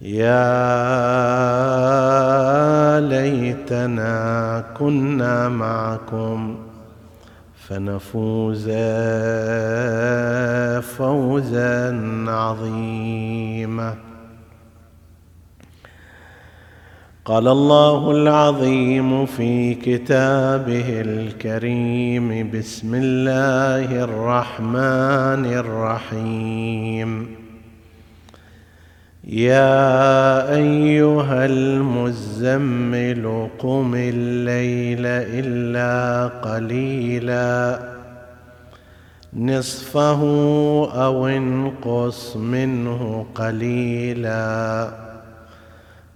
يا ليتنا كنا معكم فنفوز فوزا عظيما. قال الله العظيم في كتابه الكريم بسم الله الرحمن الرحيم. يا أيها المزمل قم الليل إلا قليلا نصفه أو انقص منه قليلا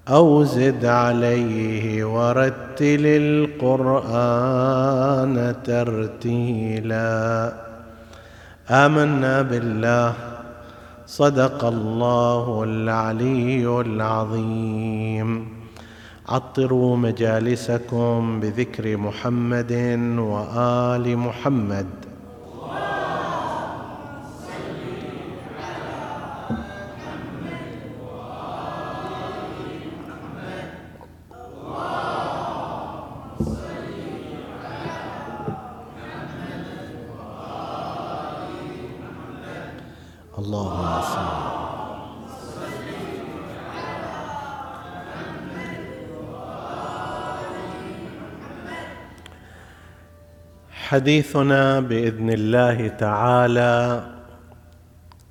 أو زد عليه ورتل القرآن ترتيلا آمنا بالله صدق الله العلي العظيم. عطروا مجالسكم بذكر محمد وآل محمد. حديثنا بإذن الله تعالى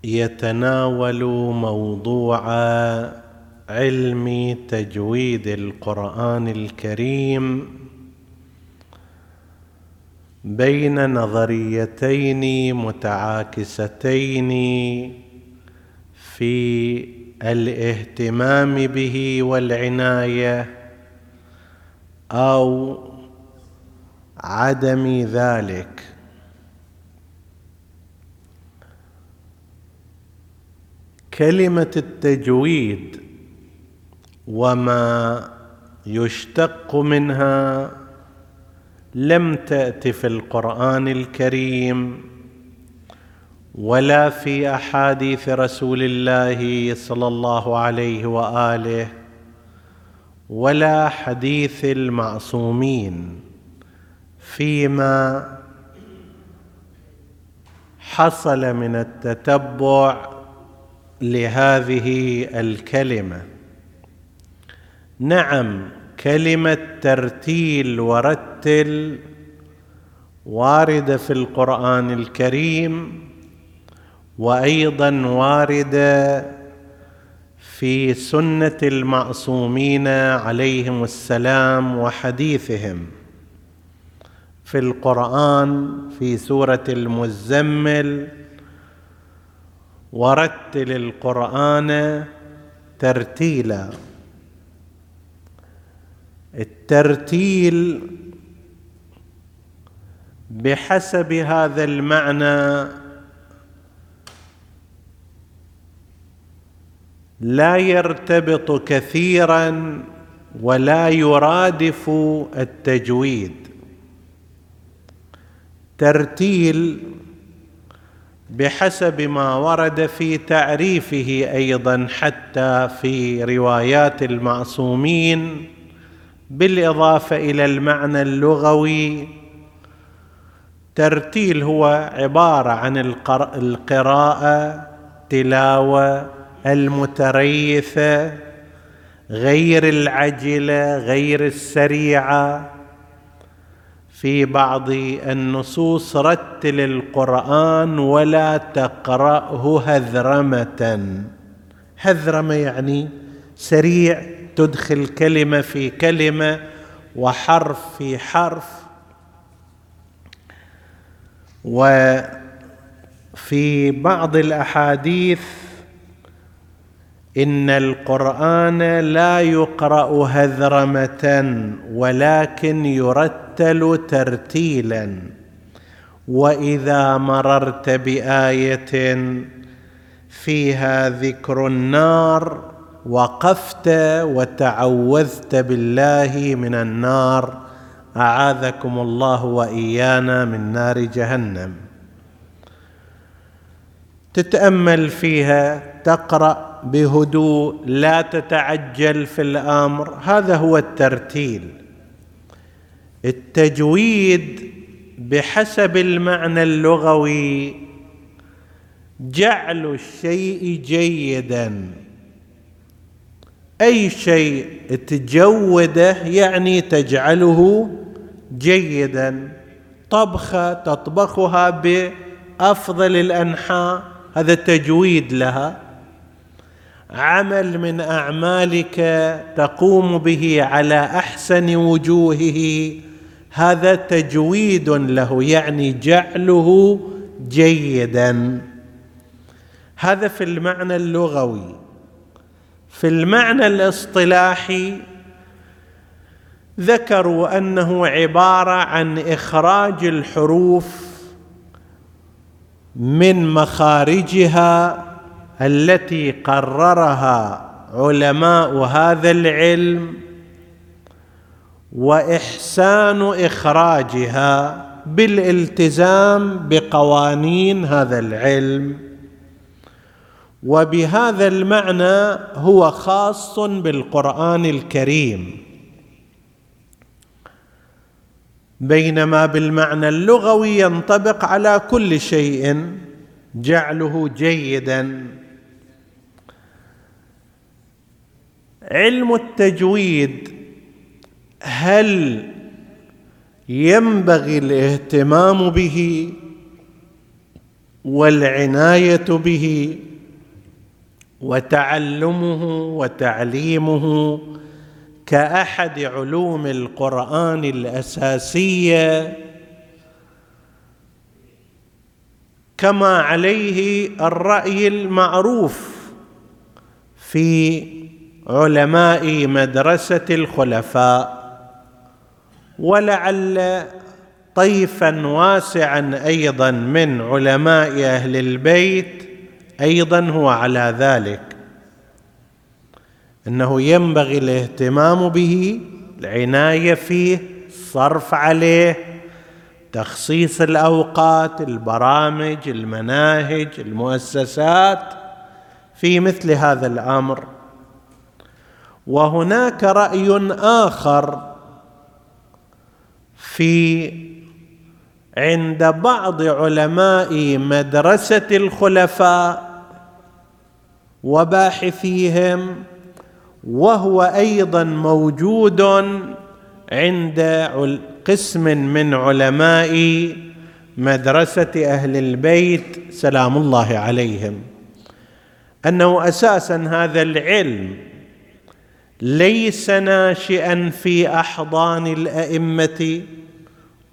يتناول موضوع علم تجويد القرآن الكريم بين نظريتين متعاكستين في الاهتمام به والعناية أو عدم ذلك. كلمة التجويد وما يشتق منها لم تات في القرآن الكريم ولا في أحاديث رسول الله صلى الله عليه وآله ولا حديث المعصومين. فيما حصل من التتبع لهذه الكلمة. نعم كلمة ترتيل ورتل وارده في القرآن الكريم وأيضا وارده في سنة المعصومين عليهم السلام وحديثهم. في القرآن في سورة المزمل. ورتل القرآن ترتيلا. الترتيل بحسب هذا المعنى لا يرتبط كثيرا ولا يرادف التجويد. ترتيل بحسب ما ورد في تعريفه أيضا حتى في روايات المعصومين بالإضافة إلى المعنى اللغوي. ترتيل هو عبارة عن القراءة تلاوة المتريثة غير العجلة غير السريعة. في بعض النصوص رتل القرآن ولا تقرأه هذرمة. هذرمة يعني سريع تدخل كلمة في كلمة وحرف في حرف وفي بعض الأحاديث إن القرآن لا يقرأ هذرمة ولكن يرتل ترتيلا. وإذا مررت بآية فيها ذكر النار وقفت وتعوذت بالله من النار أعاذكم الله وإيانا من نار جهنم. تتأمل فيها تقرأ بهدوء لا تتعجل في الأمر هذا هو الترتيل. التجويد بحسب المعنى اللغوي. جعل الشيء جيدا. أي شيء تجوده يعني تجعله جيدا. طبخة تطبخها بأفضل الأنحاء. هذا تجويد لها. عمل من أعمالك تقوم به على أحسن وجوهه. هذا تجويد له يعني جعله جيدا. هذا في المعنى اللغوي. في المعنى الاصطلاحي ذكروا أنه عبارة عن إخراج الحروف من مخارجها التي قررها علماء هذا العلم. وإحسان إخراجها بالالتزام بقوانين هذا العلم. وبهذا المعنى هو خاص بالقرآن الكريم. بينما بالمعنى اللغوي ينطبق على كل شيء جعله جيدا. علم التجويد هل ينبغي الاهتمام به والعناية به وتعلمه وتعليمه كأحد علوم القرآن الأساسية؟ كما عليه الرأي المعروف في علماء مدرسة الخلفاء. ولعل طيفا واسعا أيضا من علماء أهل البيت أيضا هو على ذلك. إنه ينبغي الاهتمام به العناية فيه الصرف عليه تخصيص الأوقات البرامج المناهج المؤسسات في مثل هذا الأمر. وهناك رأي آخر في عند بعض علماء مدرسة الخلفاء وباحثيهم وهو أيضا موجود عند قسم من علماء مدرسة أهل البيت سلام الله عليهم. أنه أساسا هذا العلم ليس ناشئا في أحضان الأئمة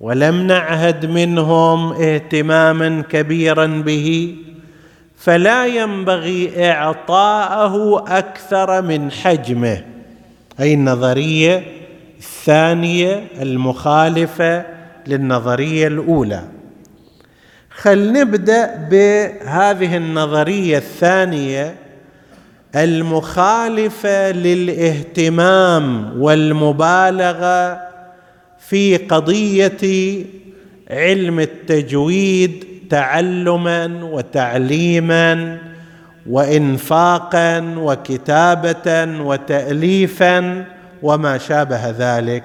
ولم نعهد منهم اهتماما كبيرا به فلا ينبغي إعطاءه أكثر من حجمه. أي النظرية الثانية المخالفة للنظرية الأولى. خل نبدأ بهذه النظرية الثانية المخالفة للاهتمام والمبالغة في قضية علم التجويد تعلما وتعليما وإنفاقا وكتابة وتأليفا وما شابه ذلك.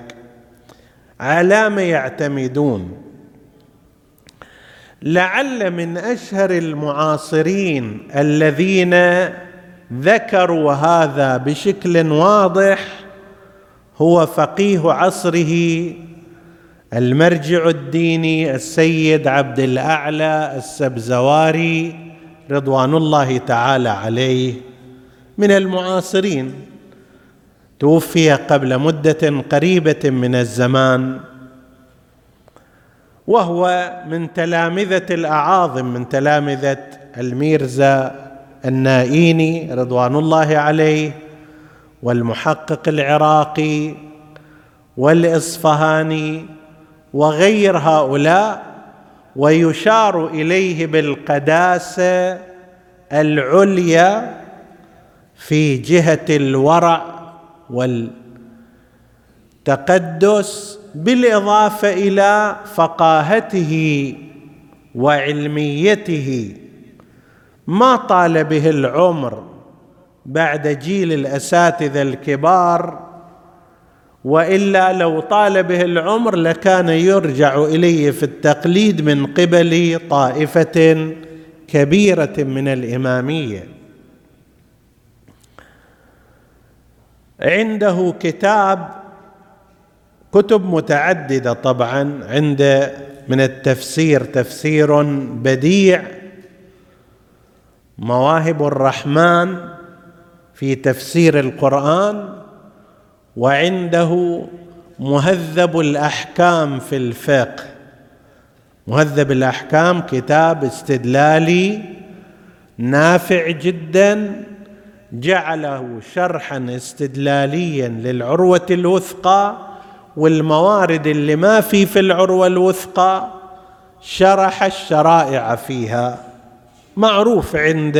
على ما يعتمدون. لعل من أشهر المعاصرين الذين ذكروا هذا بشكل واضح هو فقيه عصره المرجع الديني السيد عبد الأعلى السبزواري رضوان الله تعالى عليه من المعاصرين. توفي قبل مدة قريبة من الزمان. وهو من تلامذة الأعاظم من تلامذة الميرزا النائيني رضوان الله عليه والمحقق العراقي والإصفهاني وغير هؤلاء ويشار إليه بالقداسة العليا في جهة الورع والتقدس بالإضافة إلى فقاهته وعلميته. ما طال به العمر بعد جيل الأساتذة الكبار وإلا لو طال به العمر لكان يرجع إليه في التقليد من قبل طائفة كبيرة من الإمامية. عنده كتاب كتب متعددة طبعا عند من التفسير تفسير بديع مواهب الرحمن في تفسير القرآن وعنده مهذب الأحكام في الفقه. مهذب الأحكام كتاب استدلالي نافع جدا جعله شرحا استدلاليا للعروة الوثقى والموارد اللي ما في في العروة الوثقى شرح الشرائع فيها. معروف عند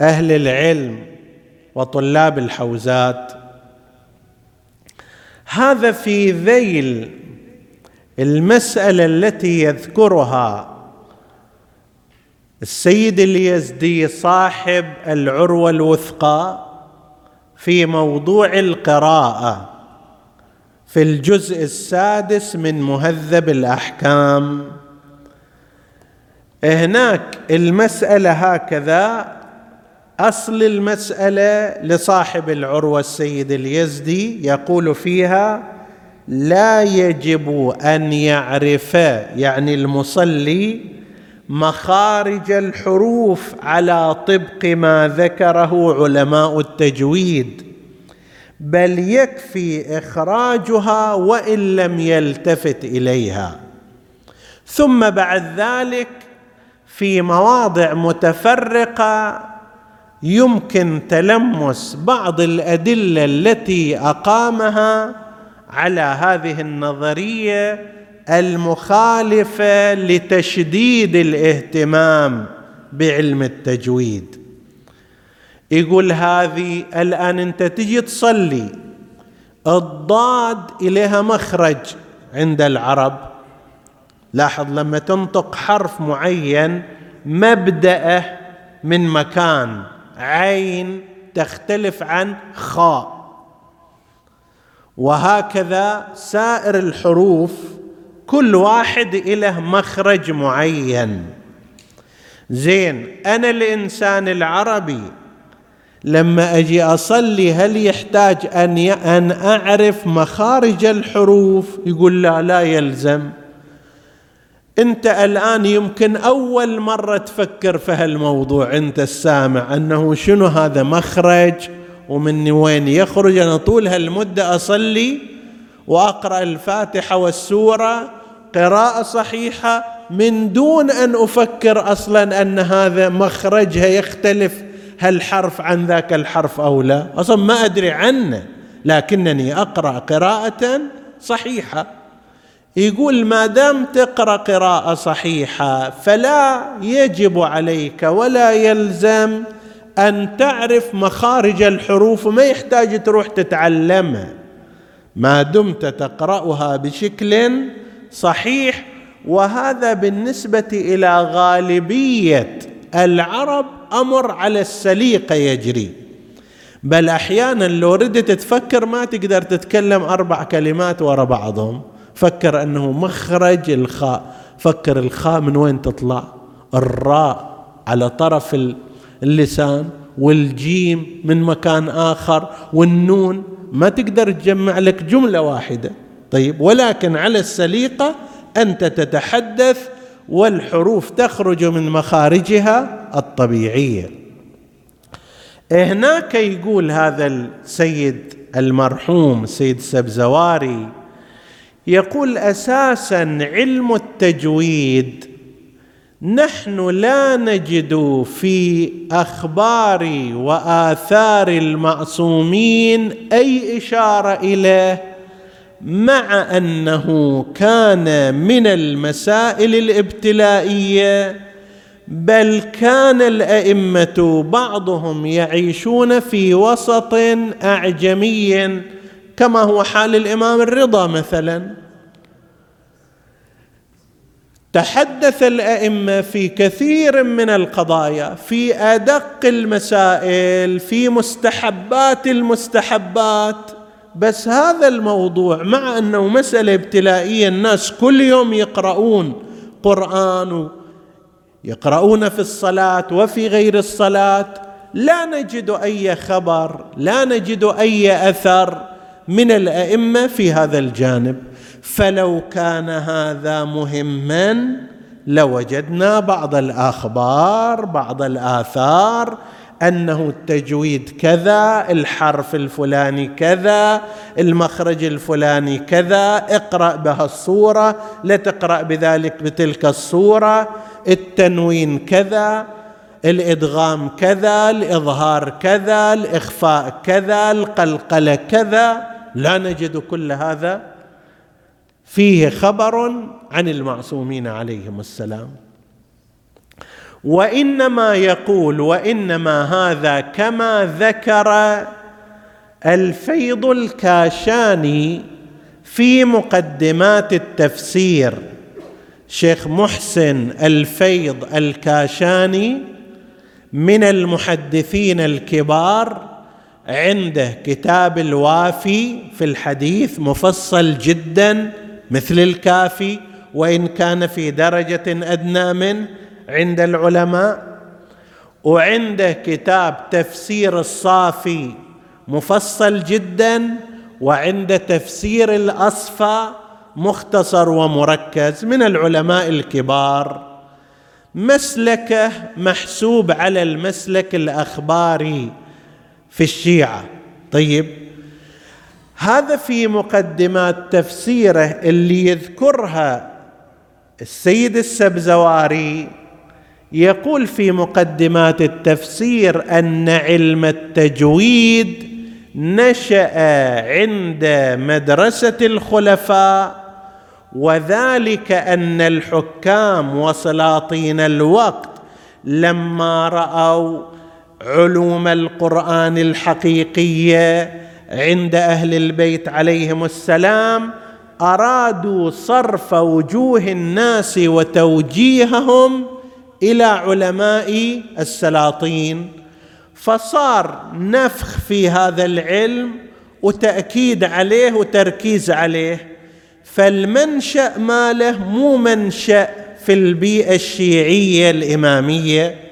أهل العلم وطلاب الحوزات. هذا في ذيل المسألة التي يذكرها السيد اليزدي صاحب العروة الوثقى في موضوع القراءة في الجزء السادس من مهذب الأحكام. هناك المسألة هكذا. أصل المسألة لصاحب العروة السيد اليزدي يقول فيها لا يجب أن يعرف يعني المصلي مخارج الحروف على طبق ما ذكره علماء التجويد بل يكفي إخراجها وإن لم يلتفت إليها. ثم بعد ذلك في مواضع متفرقة يمكن تلمس بعض الأدلة التي أقامها على هذه النظرية المخالفة لتشديد الاهتمام بعلم التجويد. يقول هذه الآن أنت تجي تصلي الضاد إليها مخرج عند العرب. لاحظ لما تنطق حرف معين مبدأه من مكان. عين تختلف عن خاء. وهكذا سائر الحروف كل واحد له مخرج معين. زين أنا الإنسان العربي لما أجي أصلي هل يحتاج أن أن أعرف مخارج الحروف؟ يقول لا لا يلزم. انت الآن يمكن أول مرة تفكر في هالموضوع. انت السامع أنه شنو هذا مخرج ومن وين يخرج؟ أنا طول هالمدة أصلي وأقرأ الفاتحة والسورة قراءة صحيحة من دون أن أفكر أصلا أن هذا مخرجها يختلف هالحرف عن ذاك الحرف أو لا. أصلا ما أدري عنه لكنني أقرأ قراءة صحيحة. يقول ما دام تقرأ قراءة صحيحة فلا يجب عليك ولا يلزم أن تعرف مخارج الحروف وما يحتاج تروح تتعلمها ما دمت تقرأها بشكل صحيح وهذا بالنسبة إلى غالبية العرب أمر على السليقه يجري. بل أحيانا لو ردت تفكر ما تقدر تتكلم أربع كلمات ورا بعضهم. فكر أنه مخرج الخاء. فكر الخاء من وين تطلع؟ الراء على طرف اللسان والجيم من مكان آخر والنون. ما تقدر تجمع لك جملة واحدة. طيب ولكن على السليقة أنت تتحدث والحروف تخرج من مخارجها الطبيعية. هناك يقول هذا السيد المرحوم السيد سبزواري يقول أساسا علم التجويد نحن لا نجد في أخبار وآثار المعصومين أي إشارة إليه مع أنه كان من المسائل الابتلائية بل كان الأئمة بعضهم يعيشون في وسط أعجمي كما هو حال الإمام الرضا مثلا. تحدث الأئمة في كثير من القضايا في أدق المسائل في مستحبات المستحبات بس هذا الموضوع مع أنه مسألة ابتلائية الناس كل يوم يقرؤون قرآن يقرؤون في الصلاة وفي غير الصلاة. لا نجد أي خبر لا نجد أي أثر. من الأئمة في هذا الجانب. فلو كان هذا مهما لوجدنا بعض الأخبار بعض الآثار أنه التجويد كذا الحرف الفلاني كذا المخرج الفلاني كذا اقرأ بها الصورة لا تقرأ بذلك بتلك الصورة. التنوين كذا الإدغام كذا الإظهار كذا الإخفاء كذا القلقلة كذا. لا نجد كل هذا فيه خبر عن المعصومين عليهم السلام. وإنما يقول وإنما هذا كما ذكر الفيض الكاشاني في مقدمات التفسير شيخ محسن الفيض الكاشاني من المحدثين الكبار عنده كتاب الوافي في الحديث مفصل جدا مثل الكافي وإن كان في درجة أدنى منه عند العلماء. وعنده كتاب تفسير الصافي مفصل جدا وعند تفسير الأصفى مختصر ومركز من العلماء الكبار. مسلكة محسوب على المسلك الأخباري في الشيعة. طيب هذا في مقدمات تفسيره اللي يذكرها السيد السبزواري. يقول في مقدمات التفسير أن علم التجويد نشأ عند مدرسة الخلفاء وذلك أن الحكام وسلاطين الوقت لما رأوا علوم القرآن الحقيقية عند أهل البيت عليهم السلام أرادوا صرف وجوه الناس وتوجيههم إلى علماء السلاطين. فصار نفخ في هذا العلم وتأكيد عليه وتركيز عليه. فالمنشأ ماله مو منشأ في البيئة الشيعية الإمامية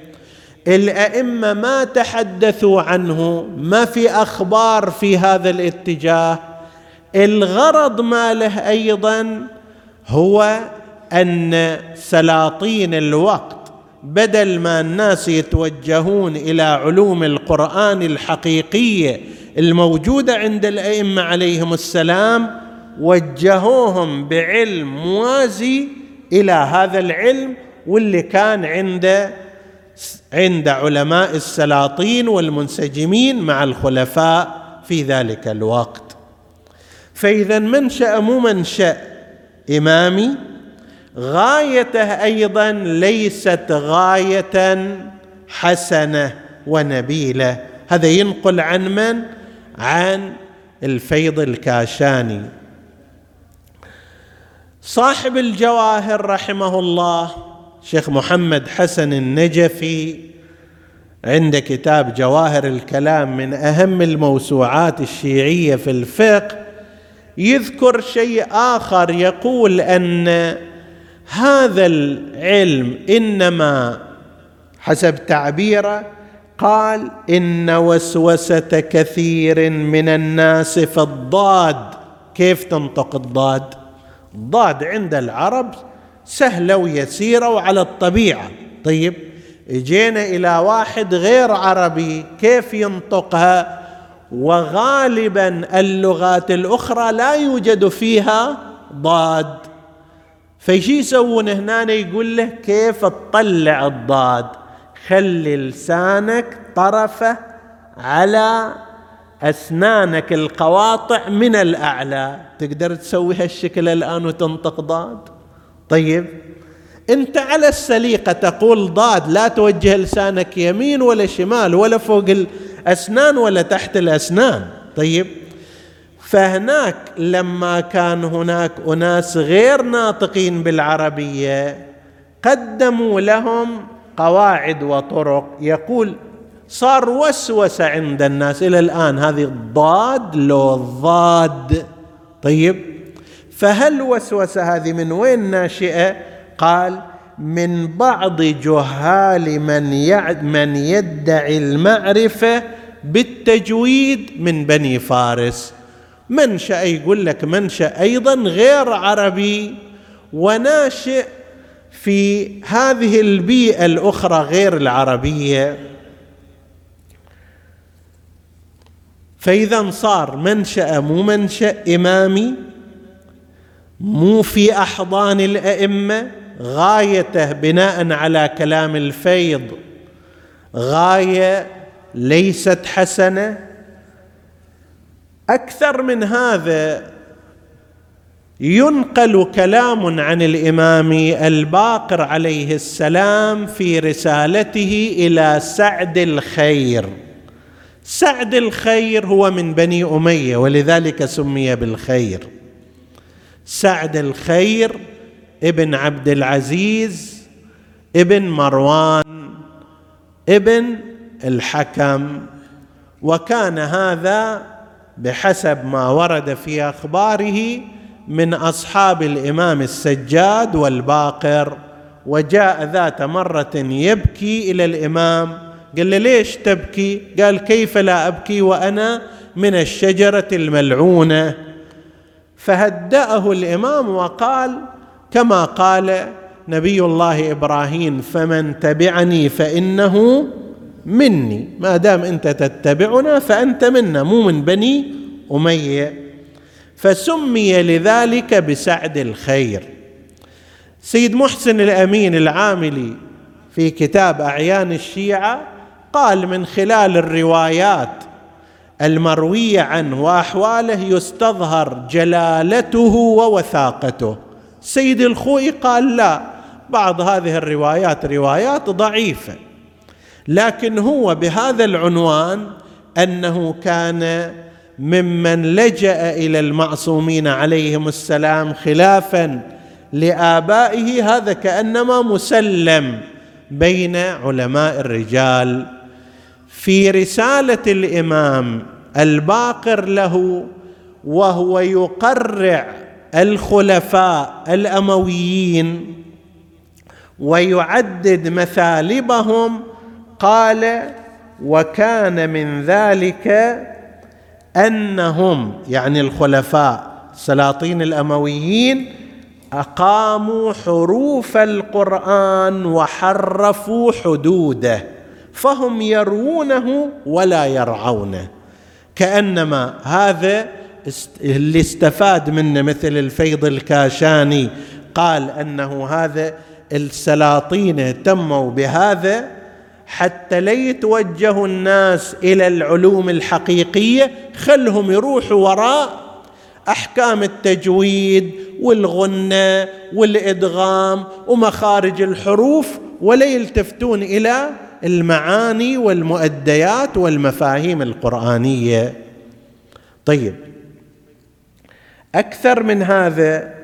الأئمة ما تحدثوا عنه ما في أخبار في هذا الاتجاه. الغرض ماله أيضا هو أن سلاطين الوقت بدل ما الناس يتوجهون إلى علوم القرآن الحقيقية الموجودة عند الأئمة عليهم السلام وجهوهم بعلم موازي إلى هذا العلم واللي كان عند عند علماء السلاطين والمنسجمين مع الخلفاء في ذلك الوقت. فإذا منشأ مو منشا إمامي غايته أيضا ليست غاية حسنة ونبيلة. هذا ينقل عن من؟ عن الفيض الكاشاني. صاحب الجواهر رحمه الله شيخ محمد حسن النجفي عند كتاب جواهر الكلام من أهم الموسوعات الشيعية في الفقه يذكر شيء آخر يقول أن هذا العلم إنما حسب تعبيره قال إن وسوسة كثير من الناس في الضاد كيف تنطق الضاد؟ الضاد عند العرب سهلة ويسيرة وعلى الطبيعة. طيب اجينا إلى واحد غير عربي كيف ينطقها؟ وغالبا اللغات الأخرى لا يوجد فيها ضاد. فشي يسوون هنا يقول له كيف تطلع الضاد؟ خلي لسانك طرفه على أسنانك القواطع من الأعلى. تقدر تسوي هالشكل الآن وتنطق ضاد؟ طيب. انت على السليقة تقول ضاد لا توجه لسانك يمين ولا شمال ولا فوق الأسنان ولا تحت الأسنان. طيب. فهناك لما كان هناك أناس غير ناطقين بالعربية قدموا لهم قواعد وطرق. يقول صار وسوسه عند الناس. إلى الآن هذه الضاد لو الضاد طيب. فهل وسوسه هذه من وين ناشئة؟ قال من بعض جهال من من يدعي المعرفة بالتجويد من بني فارس. منشا يقول لك منشا أيضا غير عربي. وناشئ في هذه البيئة الأخرى غير العربية. فاذا صار منشا مو منشا إمامي مو في أحضان الأئمة غايته بناء على كلام الفيض. غاية ليست حسنة. أكثر من هذا ينقل كلام عن الإمام الباقر عليه السلام في رسالته إلى سعد الخير. سعد الخير هو من بني أمية ولذلك سمي بالخير. سعد الخير ابن عبد العزيز ابن مروان ابن الحكم. وكان هذا بحسب ما ورد في أخباره من أصحاب الإمام السجاد والباقر. وجاء ذات مرة يبكي إلى الإمام قال له ليش تبكي؟ قال كيف لا أبكي وأنا من الشجرة الملعونة. فهدأه الإمام وقال كما قال نبي الله إبراهيم فمن تبعني فإنه مني. ما دام أنت تتبعنا فأنت منا مو من بني أمية. فسمي لذلك بسعد الخير. سيد محسن الأمين العاملي في كتاب أعيان الشيعة قال من خلال الروايات المروية عنه وأحواله يستظهر جلالته ووثاقته. سيد الخوئي قال لا بعض هذه الروايات روايات ضعيفة لكن هو بهذا العنوان أنه كان ممن لجأ إلى المعصومين عليهم السلام خلافا لآبائه هذا كأنما مسلم بين علماء الرجال في رسالة الإمام الباقر له وهو يقرع الخلفاء الأمويين ويعدد مثالبهم قال وكان من ذلك أنهم يعني الخلفاء السلاطين الأمويين أقاموا حروف القرآن وحرفوا حدوده فهم يروونه ولا يرعونه. كأنما هذا اللي استفاد منه مثل الفيض الكاشاني قال أنه هذا السلاطين اهتموا بهذا حتى لا يتوجه الناس إلى العلوم الحقيقية خلهم يروحوا وراء أحكام التجويد والغنة والإدغام ومخارج الحروف ولا يلتفتون إلى المعاني والمؤديات والمفاهيم القرآنية. طيب أكثر من هذا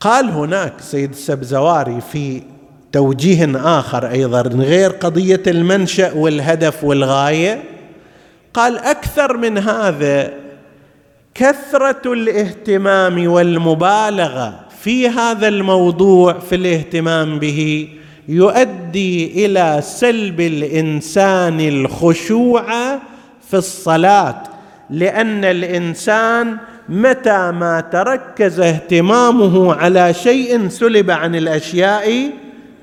قال هناك سيد السبزواري في توجيه آخر أيضا غير قضية المنشأ والهدف والغاية قال أكثر من هذا كثرة الاهتمام والمبالغة في هذا الموضوع في الاهتمام به يؤدي إلى سلب الإنسان الخشوع في الصلاة لأن الإنسان متى ما تركز اهتمامه على شيء سلب عن الأشياء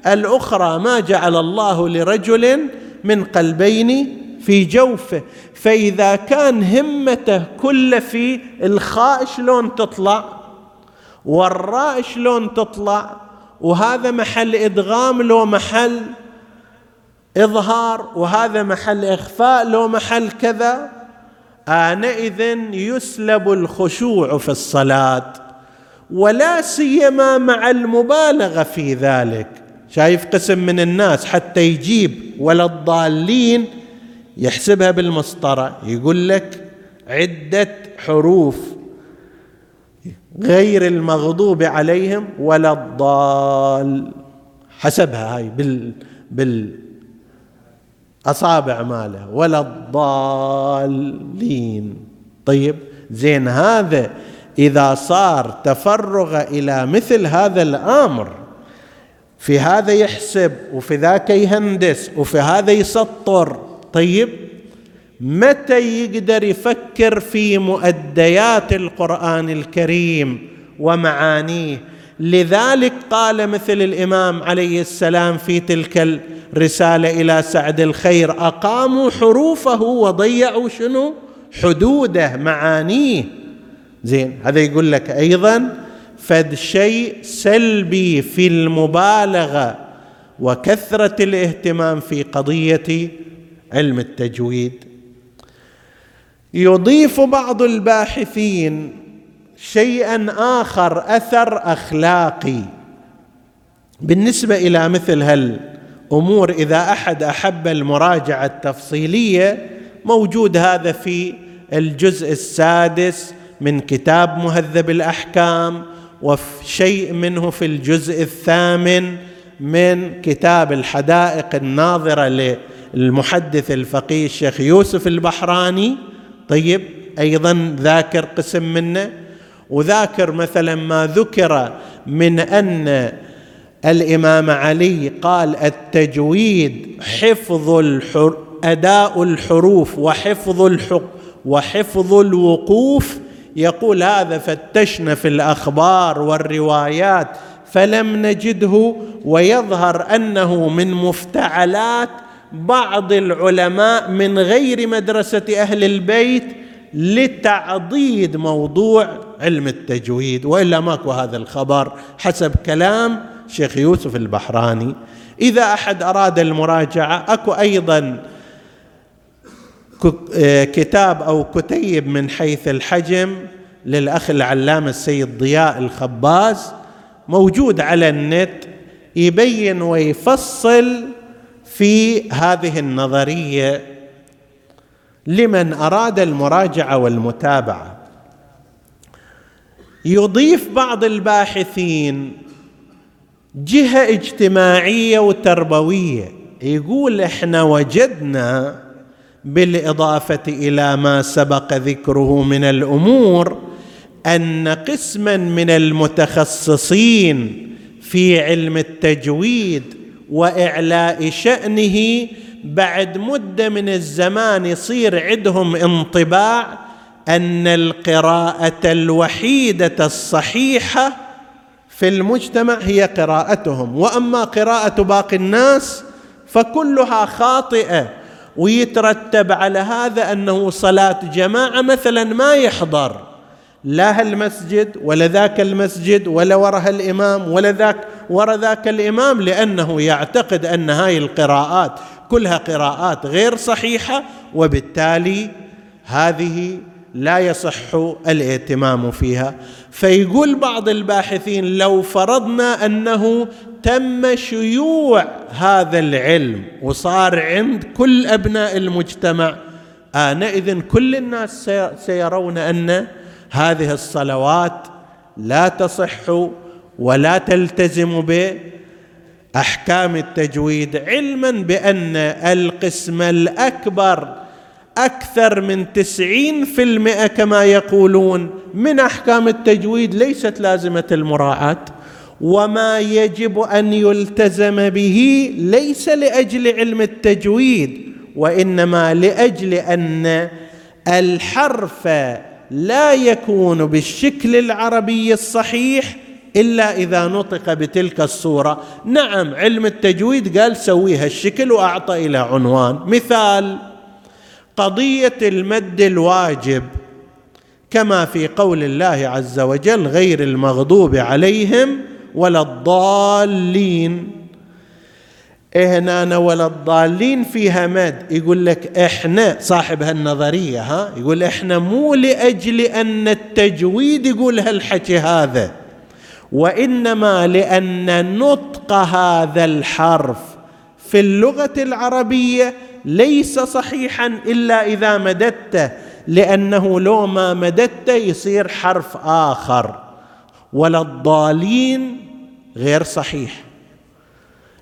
الأخرى ما جعل الله لرجل من قلبين في جوفه. فإذا كان همته كل في الخاء شلون تطلع؟ والراء شلون تطلع؟ وهذا محل إدغام لو محل إظهار وهذا محل إخفاء لو محل كذا. آنئذ يسلب الخشوع في الصلاة ولا سيما مع المبالغة في ذلك. شايف قسم من الناس حتى يجيب ولا الضالين يحسبها بالمسطرة. يقول لك عدة حروف غير المغضوب عليهم ولا الضال. حسبها هاي بال بال أصابع ماله. ولا الضالين. طيب زين هذا إذا صار تفرغ إلى مثل هذا الأمر في هذا يحسب وفي ذاك يهندس وفي هذا يسطر. طيب متى يقدر يفكر في مؤديات القرآن الكريم ومعانيه؟ لذلك قال مثل الإمام عليه السلام في تلك الرسالة إلى سعد الخير أقاموا حروفه وضيعوا شنو؟ حدوده معانيه. زين هذا يقول لك أيضا فد شيء سلبي في المبالغة وكثرة الاهتمام في قضية علم التجويد. يضيف بعض الباحثين شيئا آخر أثر أخلاقي. بالنسبة إلى مثل هالأمور إذا أحد أحب المراجعة التفصيلية موجود هذا في الجزء السادس من كتاب مهذب الأحكام وشيء منه في الجزء الثامن من كتاب الحدائق الناظرة للمحدث الفقيه الشيخ يوسف البحراني. طيب أيضا ذاكر قسم منه. وذاكر مثلا ما ذكر من أن الإمام علي قال التجويد حفظ الحر أداء الحروف وحفظ الحق وحفظ الوقوف. يقول هذا فتشنا في الأخبار والروايات فلم نجده. ويظهر أنه من مفتعلات بعض العلماء من غير مدرسة أهل البيت لتعضيد موضوع علم التجويد وإلا ماكو هذا الخبر حسب كلام شيخ يوسف البحراني. إذا أحد أراد المراجعة أكو أيضا كتاب أو كتيب من حيث الحجم للأخ العلامة السيد ضياء الخباز موجود على النت يبين ويفصل في هذه النظرية لمن أراد المراجعة والمتابعة. يضيف بعض الباحثين جهة اجتماعية وتربوية. يقول إحنا وجدنا بالإضافة إلى ما سبق ذكره من الأمور أن قسما من المتخصصين في علم التجويد وإعلاء شأنه بعد مدة من الزمان يصير عندهم انطباع أن القراءة الوحيدة الصحيحة في المجتمع هي قراءتهم. وأما قراءة باقي الناس فكلها خاطئة ويترتب على هذا أنه صلاة جماعة مثلا ما يحضر. لا هالمسجد ولا ذاك المسجد ولا وراء الإمام ولا ذاك وراء ذاك الإمام لأنه يعتقد أن هاي القراءات كلها قراءات غير صحيحة وبالتالي هذه لا يصح الاهتمام فيها. فيقول بعض الباحثين لو فرضنا أنه تم شيوع هذا العلم وصار عند كل أبناء المجتمع آنئذ كل الناس سيرون أن هذه الصلوات لا تصح ولا تلتزم باحكام التجويد علما بأن القسم الأكبر أكثر من تسعين في المئة كما يقولون من أحكام التجويد ليست لازمة المراعاة وما يجب أن يلتزم به ليس لأجل علم التجويد وإنما لأجل أن الحرف لا يكون بالشكل العربي الصحيح إلا إذا نطق بتلك الصورة. نعم علم التجويد قال سويها الشكل وأعطى إلى عنوان. مثال قضية المد الواجب كما في قول الله عز وجل غير المغضوب عليهم ولا الضالين. هنا ولا الضالين فيها مد يقول لك إحنا صاحب هالنظرية ها؟ يقول إحنا مو لأجل أن التجويد يقول هالحكي هذا وإنما لأن نطق هذا الحرف في اللغة العربية ليس صحيحا إلا إذا مددته لأنه لو ما مددته يصير حرف آخر. ولا الضالين غير صحيح.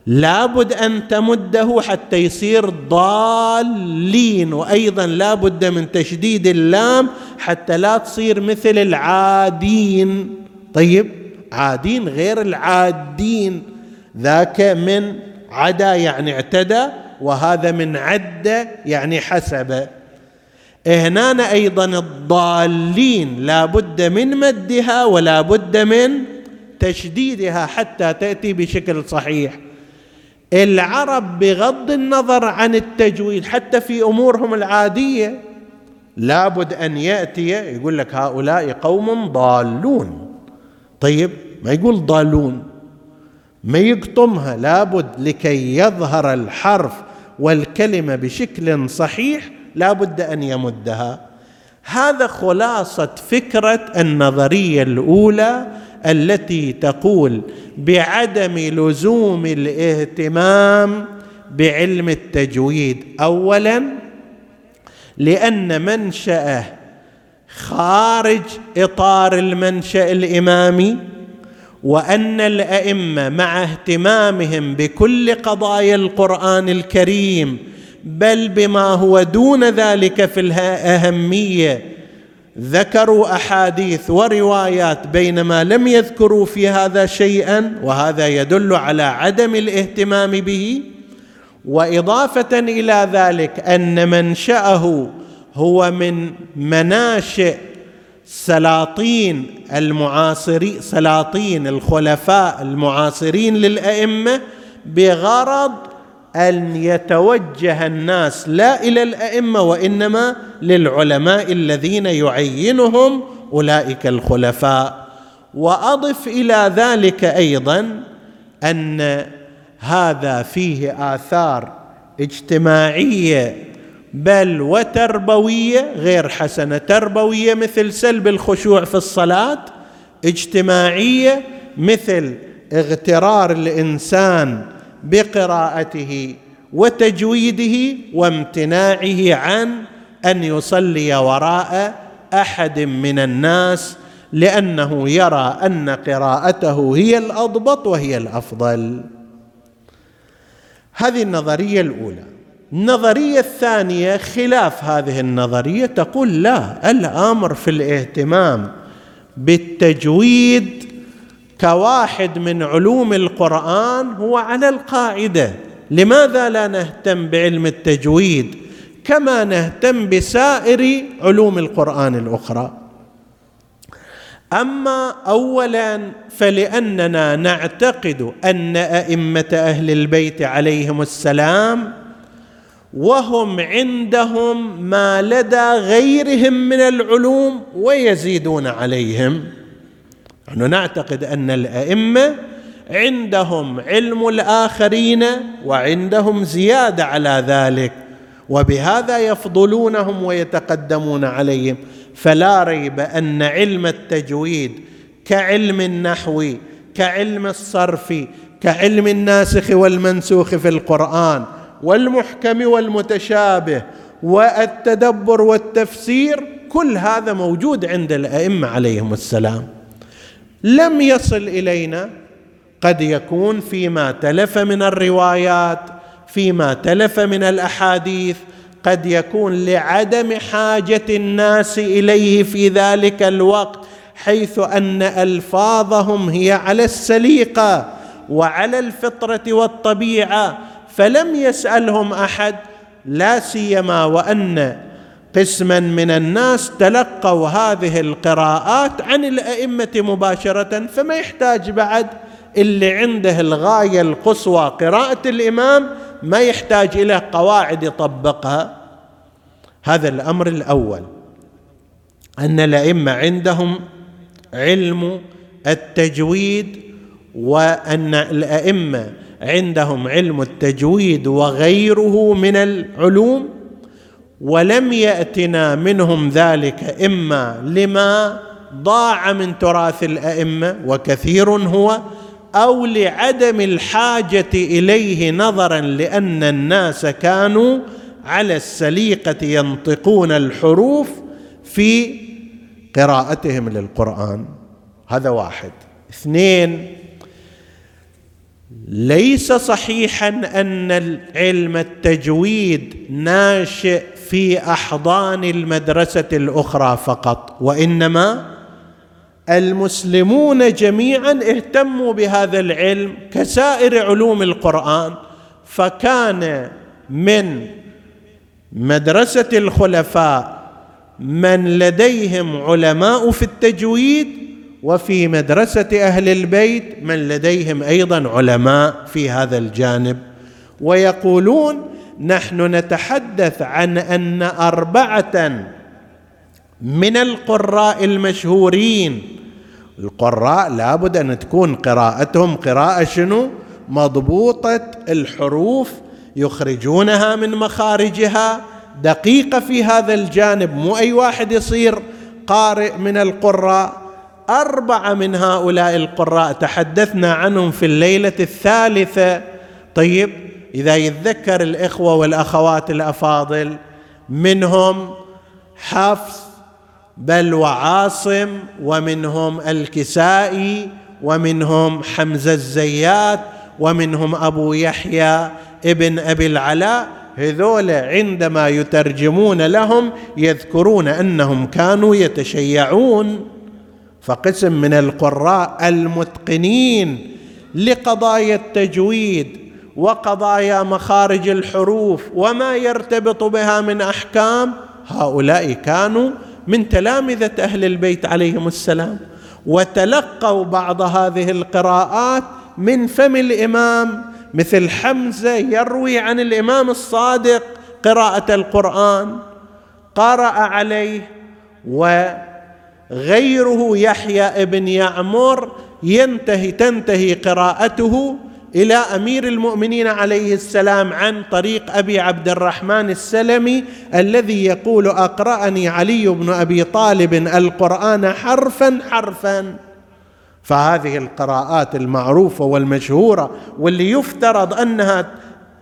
لابد أن تمده حتى يصير ضالين وأيضا لابد من تشديد اللام حتى لا تصير مثل العادين. طيب عادين غير العادين. ذاك من عدا يعني اعتدى وهذا من عد يعني حسب. هنا أيضا الضالين لا بد من مدها ولا بد من تشديدها حتى تأتي بشكل صحيح. العرب بغض النظر عن التجويد حتى في أمورهم العادية لابد أن يأتي يقول لك هؤلاء قوم ضالون. طيب ما يقول ضالون؟ ما يقطمها لابد لكي يظهر الحرف والكلمة بشكل صحيح لابد أن يمدها. هذا خلاصة فكرة النظرية الأولى التي تقول بعدم لزوم الاهتمام بعلم التجويد. اولا لأن منشاه خارج إطار المنشأ الإمامي وأن الأئمة مع اهتمامهم بكل قضايا القرآن الكريم بل بما هو دون ذلك في الأهمية ذكروا أحاديث وروايات بينما لم يذكروا في هذا شيئا وهذا يدل على عدم الاهتمام به. وإضافة إلى ذلك أن منشأه هو من مناشئ سلاطين المعاصرين سلاطين الخلفاء المعاصرين للأئمة بغرض أن يتوجه الناس لا إلى الأئمة وإنما للعلماء الذين يعينهم أولئك الخلفاء. وأضف إلى ذلك أيضا أن هذا فيه آثار اجتماعية بل وتربوية غير حسنة تربوية مثل سلب الخشوع في الصلاة اجتماعية مثل اغترار الإنسان بقراءته وتجويده وامتناعه عن أن يصلي وراء أحد من الناس لأنه يرى أن قراءته هي الأضبط وهي الأفضل. هذه النظرية الأولى. النظرية الثانية خلاف هذه النظرية تقول لا الأمر في الاهتمام بالتجويد كواحد من علوم القرآن هو على القاعدة. لماذا لا نهتم بعلم التجويد كما نهتم بسائر علوم القرآن الأخرى؟ أما اولا فلأننا نعتقد أن أئمة أهل البيت عليهم السلام وهم عندهم ما لدى غيرهم من العلوم ويزيدون عليهم. نحن نعتقد أن الأئمة عندهم علم الآخرين وعندهم زيادة على ذلك وبهذا يفضلونهم ويتقدمون عليهم. فلا ريب أن علم التجويد كعلم النحو كعلم الصرف كعلم الناسخ والمنسوخ في القرآن والمحكم والمتشابه والتدبر والتفسير كل هذا موجود عند الأئمة عليهم السلام. لم يصل إلينا قد يكون فيما تلف من الروايات فيما تلف من الأحاديث قد يكون لعدم حاجة الناس إليه في ذلك الوقت حيث أن ألفاظهم هي على السليقة وعلى الفطرة والطبيعة فلم يسألهم أحد لا سيما وأن قسما من الناس تلقوا هذه القراءات عن الأئمة مباشرة فما يحتاج بعد اللي عنده الغاية القصوى قراءة الإمام ما يحتاج إلى قواعد يطبقها. هذا الأمر الأول. أن الأئمة عندهم علم التجويد وأن الأئمة عندهم علم التجويد وغيره من العلوم. ولم يأتنا منهم ذلك إما لما ضاع من تراث الأئمة وكثير هو أو لعدم الحاجة إليه نظرا لأن الناس كانوا على السليقة ينطقون الحروف في قراءتهم للقرآن. هذا واحد. اثنين ليس صحيحا أن العلم التجويد ناشئ في أحضان المدرسة الأخرى فقط وإنما المسلمون جميعا اهتموا بهذا العلم كسائر علوم القرآن فكان من مدرسة الخلفاء من لديهم علماء في التجويد وفي مدرسة أهل البيت من لديهم أيضا علماء في هذا الجانب. ويقولون نحن نتحدث عن أن أربعة من القراء المشهورين القراء لابد أن تكون قراءتهم قراءة شنو؟ مضبوطة الحروف يخرجونها من مخارجها دقيقة في هذا الجانب مو أي واحد يصير قارئ من القراء. أربعة من هؤلاء القراء تحدثنا عنهم في الليلة الثالثة. طيب إذا يتذكر الإخوة والأخوات الأفاضل منهم حفص بل وعاصم ومنهم الكسائي ومنهم حمزة الزيات ومنهم أبو يحيى ابن أبي العلاء. هذول عندما يترجمون لهم يذكرون أنهم كانوا يتشيعون. فقسم من القراء المتقنين لقضايا التجويد وقضايا مخارج الحروف وما يرتبط بها من أحكام. هؤلاء كانوا من تلامذة أهل البيت عليهم السلام وتلقوا بعض هذه القراءات من فم الإمام مثل حمزة يروي عن الإمام الصادق قراءة القرآن قرأ عليه وغيره يحيى ابن يعمر ينتهي تنتهي قراءته إلى أمير المؤمنين عليه السلام عن طريق أبي عبد الرحمن السلمي الذي يقول أقرأني علي بن أبي طالب القرآن حرفا حرفا. فهذه القراءات المعروفة والمشهورة واللي يفترض أنها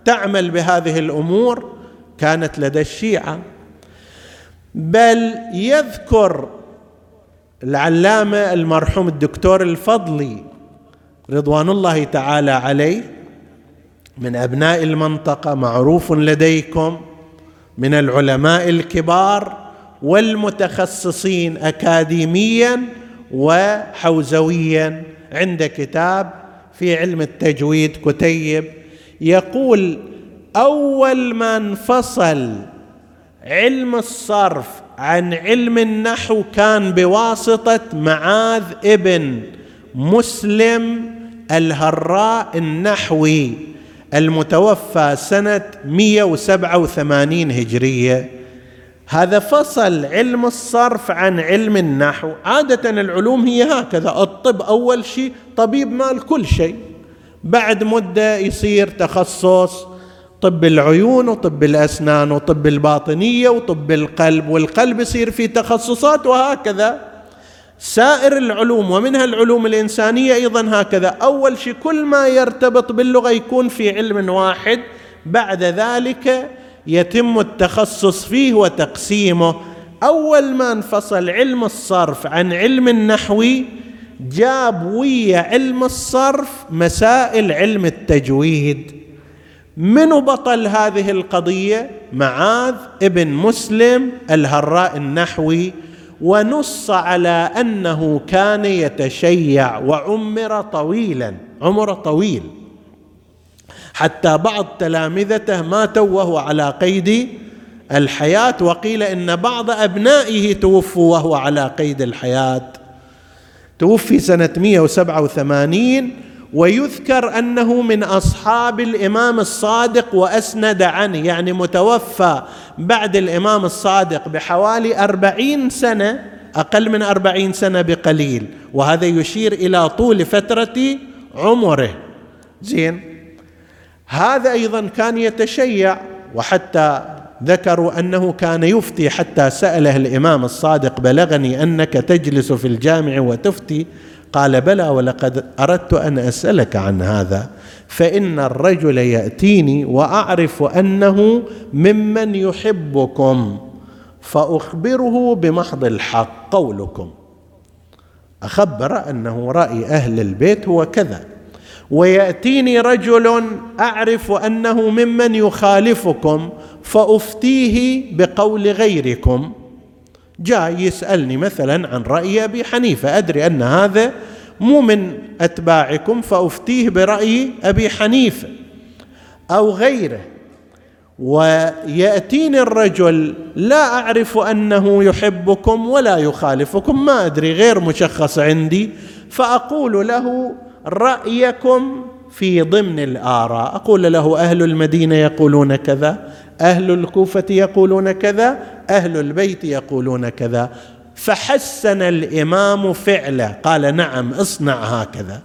تعمل بهذه الأمور كانت لدى الشيعة. بل يذكر العلامة المرحوم الدكتور الفضلي رضوان الله تعالى عليه من أبناء المنطقة معروف لديكم من العلماء الكبار والمتخصصين اكاديميا وحوزويا. عند كتاب في علم التجويد كتيب يقول أول ما انفصل علم الصرف عن علم النحو كان بواسطة معاذ ابن مسلم الهراء النحوي المتوفى سنة 187 هجرية. هذا فصل علم الصرف عن علم النحو. عادة العلوم هي هكذا الطب أول شيء طبيب مال كل شيء. بعد مدة يصير تخصص طب العيون وطب الأسنان وطب الباطنية وطب القلب والقلب يصير في تخصصات وهكذا. سائر العلوم ومنها العلوم الإنسانية أيضا هكذا. أول شيء كل ما يرتبط باللغة يكون في علم واحد. بعد ذلك يتم التخصص فيه وتقسيمه. أول ما انفصل علم الصرف عن علم النحو جاب ويا علم الصرف مسائل علم التجويد. من بطل هذه القضية؟ معاذ ابن مسلم الهراء النحوي. ونص على أنه كان يتشيع وعمر طويلا عمر طويل. حتى بعض تلامذته ماتوا وهو على قيد الحياة وقيل إن بعض أبنائه توفوا وهو على قيد الحياة. توفي سنة 187 ويذكر أنه من أصحاب الإمام الصادق وأسند عنه يعني متوفى بعد الإمام الصادق بحوالي أربعين سنة أقل من أربعين سنة بقليل. وهذا يشير إلى طول فترة عمره. زين. هذا أيضا كان يتشيع وحتى ذكروا أنه كان يفتي حتى سأله الإمام الصادق بلغني أنك تجلس في الجامع وتفتي قال بلى ولقد أردت أن أسألك عن هذا فإن الرجل يأتيني وأعرف أنه ممن يحبكم فأخبره بمحض الحق قولكم. أخبر أنه رأي أهل البيت هو كذا ويأتيني رجل أعرف أنه ممن يخالفكم فأفتيه بقول غيركم. جاء يسألني مثلا عن رأي أبي حنيفة. أدري أن هذا مو من أتباعكم فأفتيه برأي أبي حنيفة أو غيره. ويأتيني الرجل لا أعرف أنه يحبكم ولا يخالفكم ما أدري غير مشخص عندي. فأقول له رأيكم في ضمن الآراء. أقول له أهل المدينة يقولون كذا أهل الكوفة يقولون كذا أهل البيت يقولون كذا. فحسن الإمام فعله قال نعم اصنع هكذا.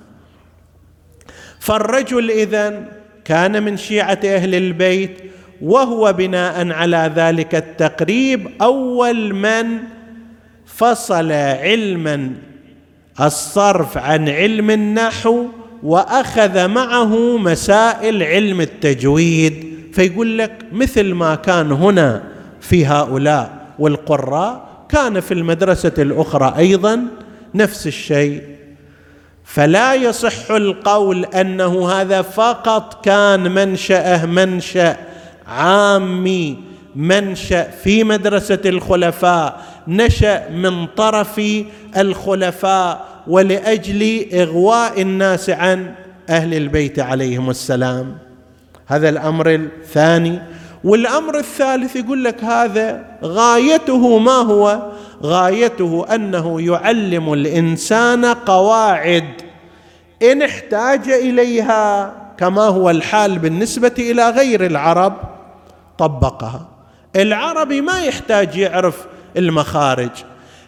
فالرجل اذا كان من شيعة أهل البيت وهو بناء على ذلك التقريب أول من فصل علما الصرف عن علم النحو وأخذ معه مسائل علم التجويد فيقول لك مثل ما كان هنا في هؤلاء والقراء كان في المدرسة الأخرى أيضا نفس الشيء. فلا يصح القول أنه هذا فقط كان منشاه منشأ عامي منشأ في مدرسة الخلفاء نشأ من طرف الخلفاء ولأجل إغواء الناس عن أهل البيت عليهم السلام. هذا الأمر الثاني. والأمر الثالث يقول لك هذا غايته ما هو؟ غايته أنه يعلم الإنسان قواعد إن احتاج إليها كما هو الحال بالنسبة إلى غير العرب طبقها. العربي ما يحتاج يعرف المخارج.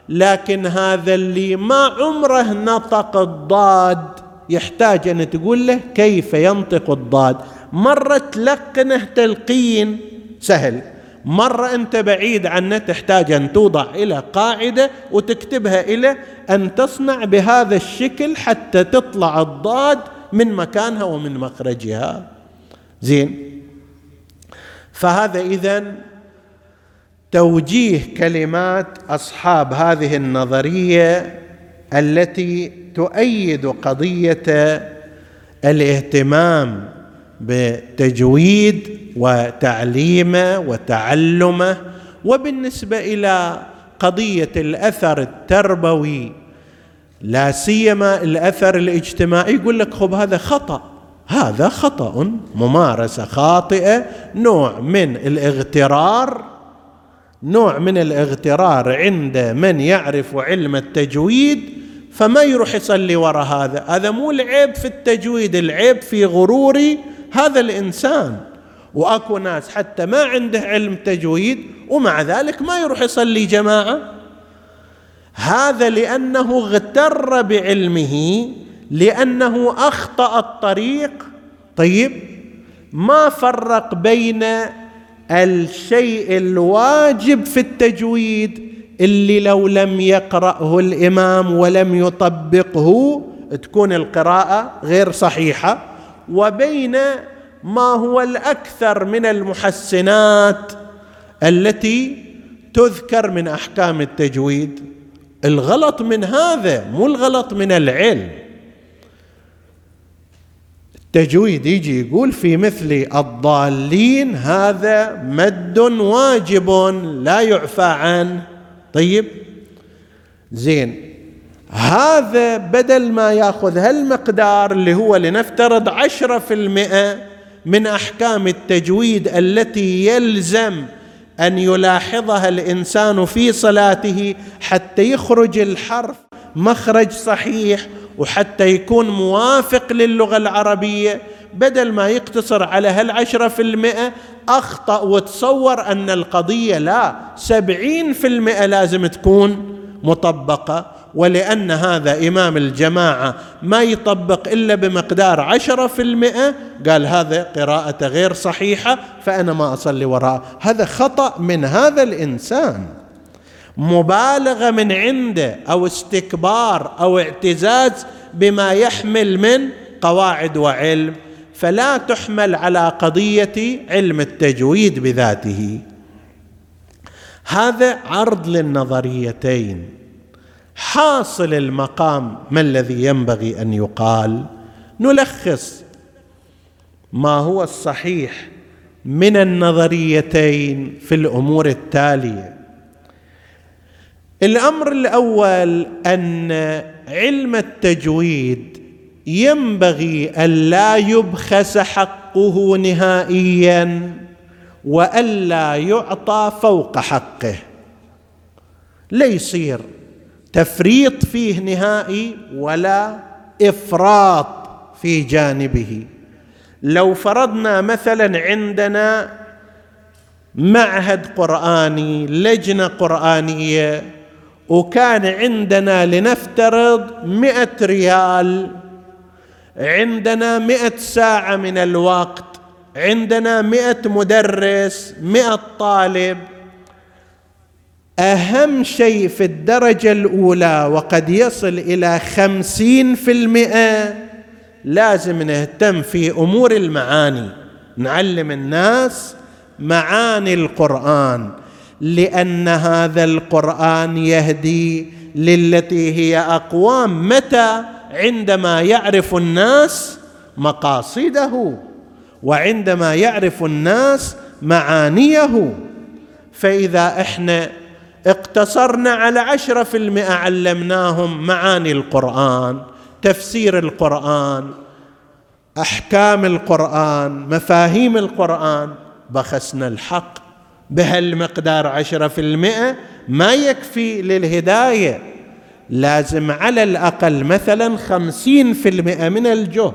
لكن هذا اللي ما عمره نطق الضاد. يحتاج أن تقول له كيف ينطق الضاد؟ مرة تلقنه تلقين. سهل. مرة أنت بعيد عنه تحتاج أن توضع إلى قاعدة وتكتبها إلى أن تصنع بهذا الشكل حتى تطلع الضاد من مكانها ومن مخرجها. زين. فهذا إذا توجيه كلمات أصحاب هذه النظرية التي تؤيد قضية الاهتمام بتجويد وتعليمه وتعلمه وبالنسبة إلى قضية الأثر التربوي لا سيما الأثر الاجتماعي يقول لك خب هذا خطأ هذا خطأ ممارسة خاطئة نوع من الاغترار نوع من الاغترار عند من يعرف علم التجويد فما يروح يصلي وراء هذا؟ هذا مو العيب في التجويد العيب في غرور هذا الإنسان. وأكو ناس حتى ما عنده علم تجويد ومع ذلك ما يروح يصلي جماعة. هذا لأنه اغتر بعلمه لأنه أخطأ الطريق. طيب ما فرق بين الشيء الواجب في التجويد اللي لو لم يقرأه الإمام ولم يطبقه تكون القراءة غير صحيحة. وبين ما هو الأكثر من المحسنات التي تذكر من أحكام التجويد. الغلط من هذا مو الغلط من العلم. التجويد يجي يقول في مثل الضالين هذا مد واجب لا يعفى عنه طيب. زين. هذا بدل ما ياخذ هالمقدار اللي هو لنفترض عشرة في المئة من أحكام التجويد التي يلزم أن يلاحظها الإنسان في صلاته حتى يخرج الحرف مخرج صحيح وحتى يكون موافق للغة العربية بدل ما يقتصر على هالعشرة في المئة أخطأ وتصور أن القضية لا سبعين في المئة لازم تكون مطبقة ولأن هذا إمام الجماعة ما يطبق إلا بمقدار عشرة في المئة قال هذا قراءة غير صحيحة فأنا ما أصلي وراء. هذا خطأ من هذا الإنسان. مبالغة من عنده أو استكبار أو اعتزاز بما يحمل من قواعد وعلم فلا تحمل على قضية علم التجويد بذاته. هذا عرض للنظريتين. حاصل المقام ما الذي ينبغي أن يقال. نلخص ما هو الصحيح من النظريتين في الأمور التالية. الأمر الأول أن علم التجويد ينبغي الا يبخس حقه نهائيا والا يعطى فوق حقه. لا يصير تفريط فيه نهائي ولا إفراط في جانبه. لو فرضنا مثلا عندنا معهد قرآني لجنة قرآنية وكان عندنا لنفترض مئة ريال. عندنا مئة ساعة من الوقت. عندنا مئة مدرس مئة طالب. أهم شيء في الدرجة الأولى وقد يصل إلى خمسين في المئة لازم نهتم في أمور المعاني. نعلم الناس معاني القرآن. لأن هذا القرآن يهدي للتي هي أقوام. متى؟ عندما يعرف الناس مقاصده وعندما يعرف الناس معانيه. فإذا إحنا اقتصرنا على عشرة في المئة علمناهم معاني القرآن تفسير القرآن أحكام القرآن مفاهيم القرآن بخسنا الحق. بهالمقدار عشرة في المئة ما يكفي للهداية. لازم على الأقل مثلا خمسين في المئة من الجهد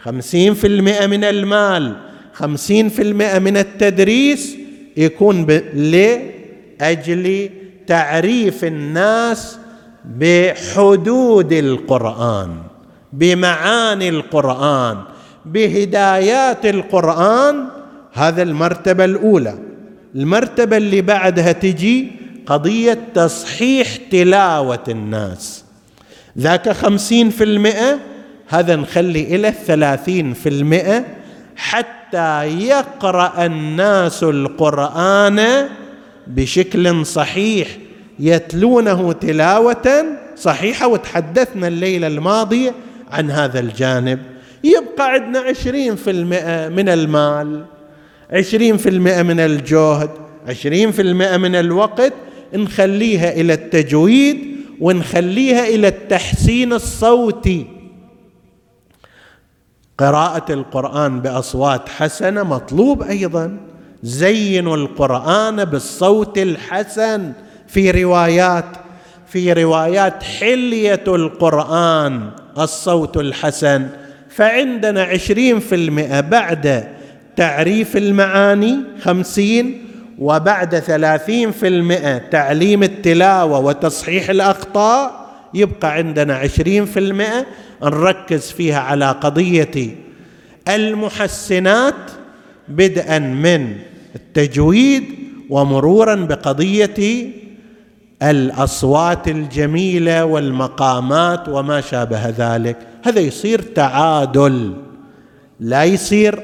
خمسين في المئة من المال خمسين في المئة من التدريس يكون لأجل تعريف الناس بحدود القرآن بمعاني القرآن بهدايات القرآن. هذا المرتبة الأولى. المرتبة اللي بعدها تجي قضية تصحيح تلاوة الناس. ذاك خمسين في المئة هذا نخلي إلى الثلاثين في المئة حتى يقرأ الناس القرآن بشكل صحيح يتلونه تلاوة صحيحة وتحدثنا الليلة الماضية عن هذا الجانب. يبقى عندنا عشرين في المئة من المال. عشرين في المئة من الجهد عشرين في المئة من الوقت نخليها إلى التجويد ونخليها إلى التحسين الصوتي. قراءة القرآن بأصوات حسنة مطلوب أيضا. زينوا القرآن بالصوت الحسن. في روايات في روايات حلية القرآن الصوت الحسن. فعندنا عشرين في المئة بعد تعريف المعاني خمسين وبعد ثلاثين في المئة تعليم التلاوة وتصحيح الأخطاء يبقى عندنا عشرين في المئة نركز فيها على قضية المحسنات بدءا من التجويد ومرورا بقضية الأصوات الجميلة والمقامات وما شابه ذلك. هذا يصير تعادل لا يصير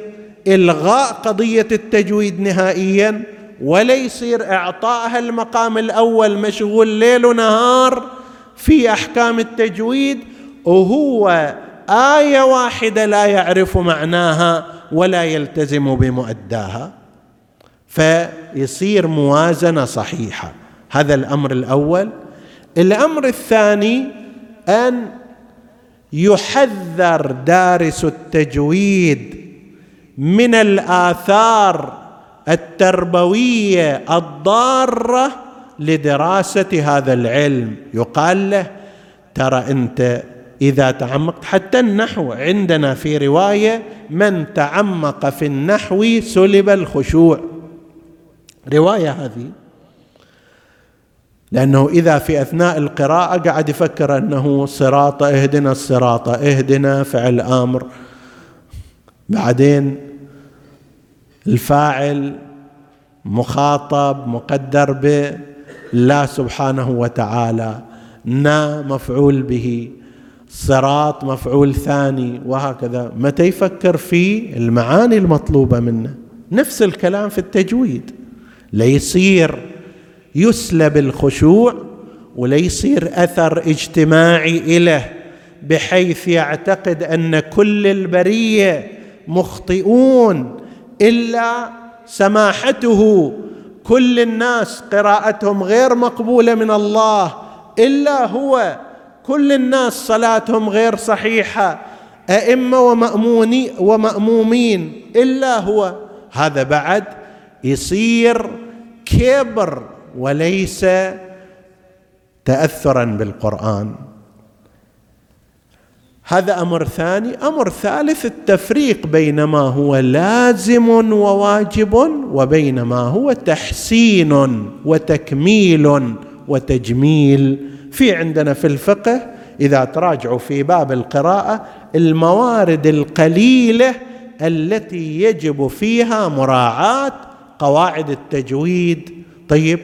إلغاء قضية التجويد نهائيا ولا يصير اعطائها المقام الأول مشغول ليل ونهار في أحكام التجويد وهو آية واحدة لا يعرف معناها ولا يلتزم بمؤداها. فيصير موازنة صحيحة. هذا الأمر الأول. الأمر الثاني أن يحذر دارس التجويد من الآثار التربوية الضارة لدراسة هذا العلم. يقال له ترى أنت إذا تعمقت حتى النحو عندنا في رواية من تعمق في النحو سلب الخشوع. رواية هذه لأنه إذا في أثناء القراءة قاعد يفكر أنه صراط اهدنا الصراط اهدنا فعل أمر. بعدين الفاعل مخاطب مقدر بالله سبحانه وتعالى نا مفعول به صراط مفعول ثاني وهكذا. متى يفكر في المعاني المطلوبة منه؟ نفس الكلام في التجويد. ليصير يسلب الخشوع وليصير أثر اجتماعي له بحيث يعتقد أن كل البرية مخطئون إلا سماحته. كل الناس قراءتهم غير مقبولة من الله إلا هو. كل الناس صلاتهم غير صحيحة. أئمة وماموني ومأمومين إلا هو. هذا بعد يصير كبر وليس تاثرا بالقرآن. هذا أمر ثاني. أمر ثالث التفريق بين ما هو لازم وواجب وبين ما هو تحسين وتكميل وتجميل. في عندنا في الفقه إذا تراجعوا في باب القراءة الموارد القليلة التي يجب فيها مراعاة قواعد التجويد. طيب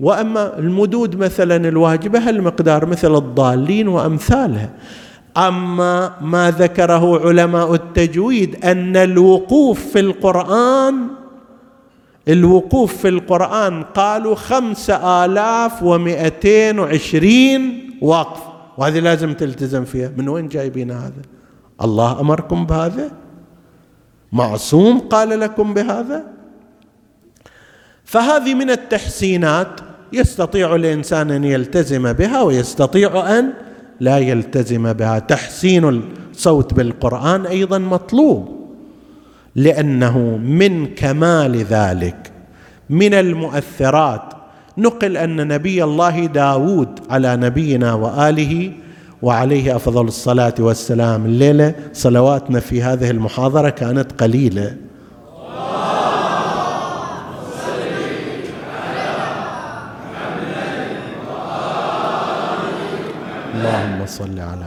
وأما المدود مثلا الواجبة هالمقدار مثل الضالين وأمثالها؟ أما ما ذكره علماء التجويد أن الوقوف في القرآن الوقوف في القرآن قالوا خمسة آلاف ومئتين وعشرين وقف. وهذه لازم تلتزم فيها. من وين جايبين هذا؟ الله أمركم بهذا؟ معصوم قال لكم بهذا؟ فهذه من التحسينات. يستطيع الإنسان أن يلتزم بها ويستطيع أن لا يلتزم بها. تحسين الصوت بالقرآن أيضا مطلوب لأنه من كمال ذلك. من المؤثرات. نقل أن نبي الله داود على نبينا وآله وعليه أفضل الصلاة والسلام. الليلة صلواتنا في هذه المحاضرة كانت قليلة اللهم صل على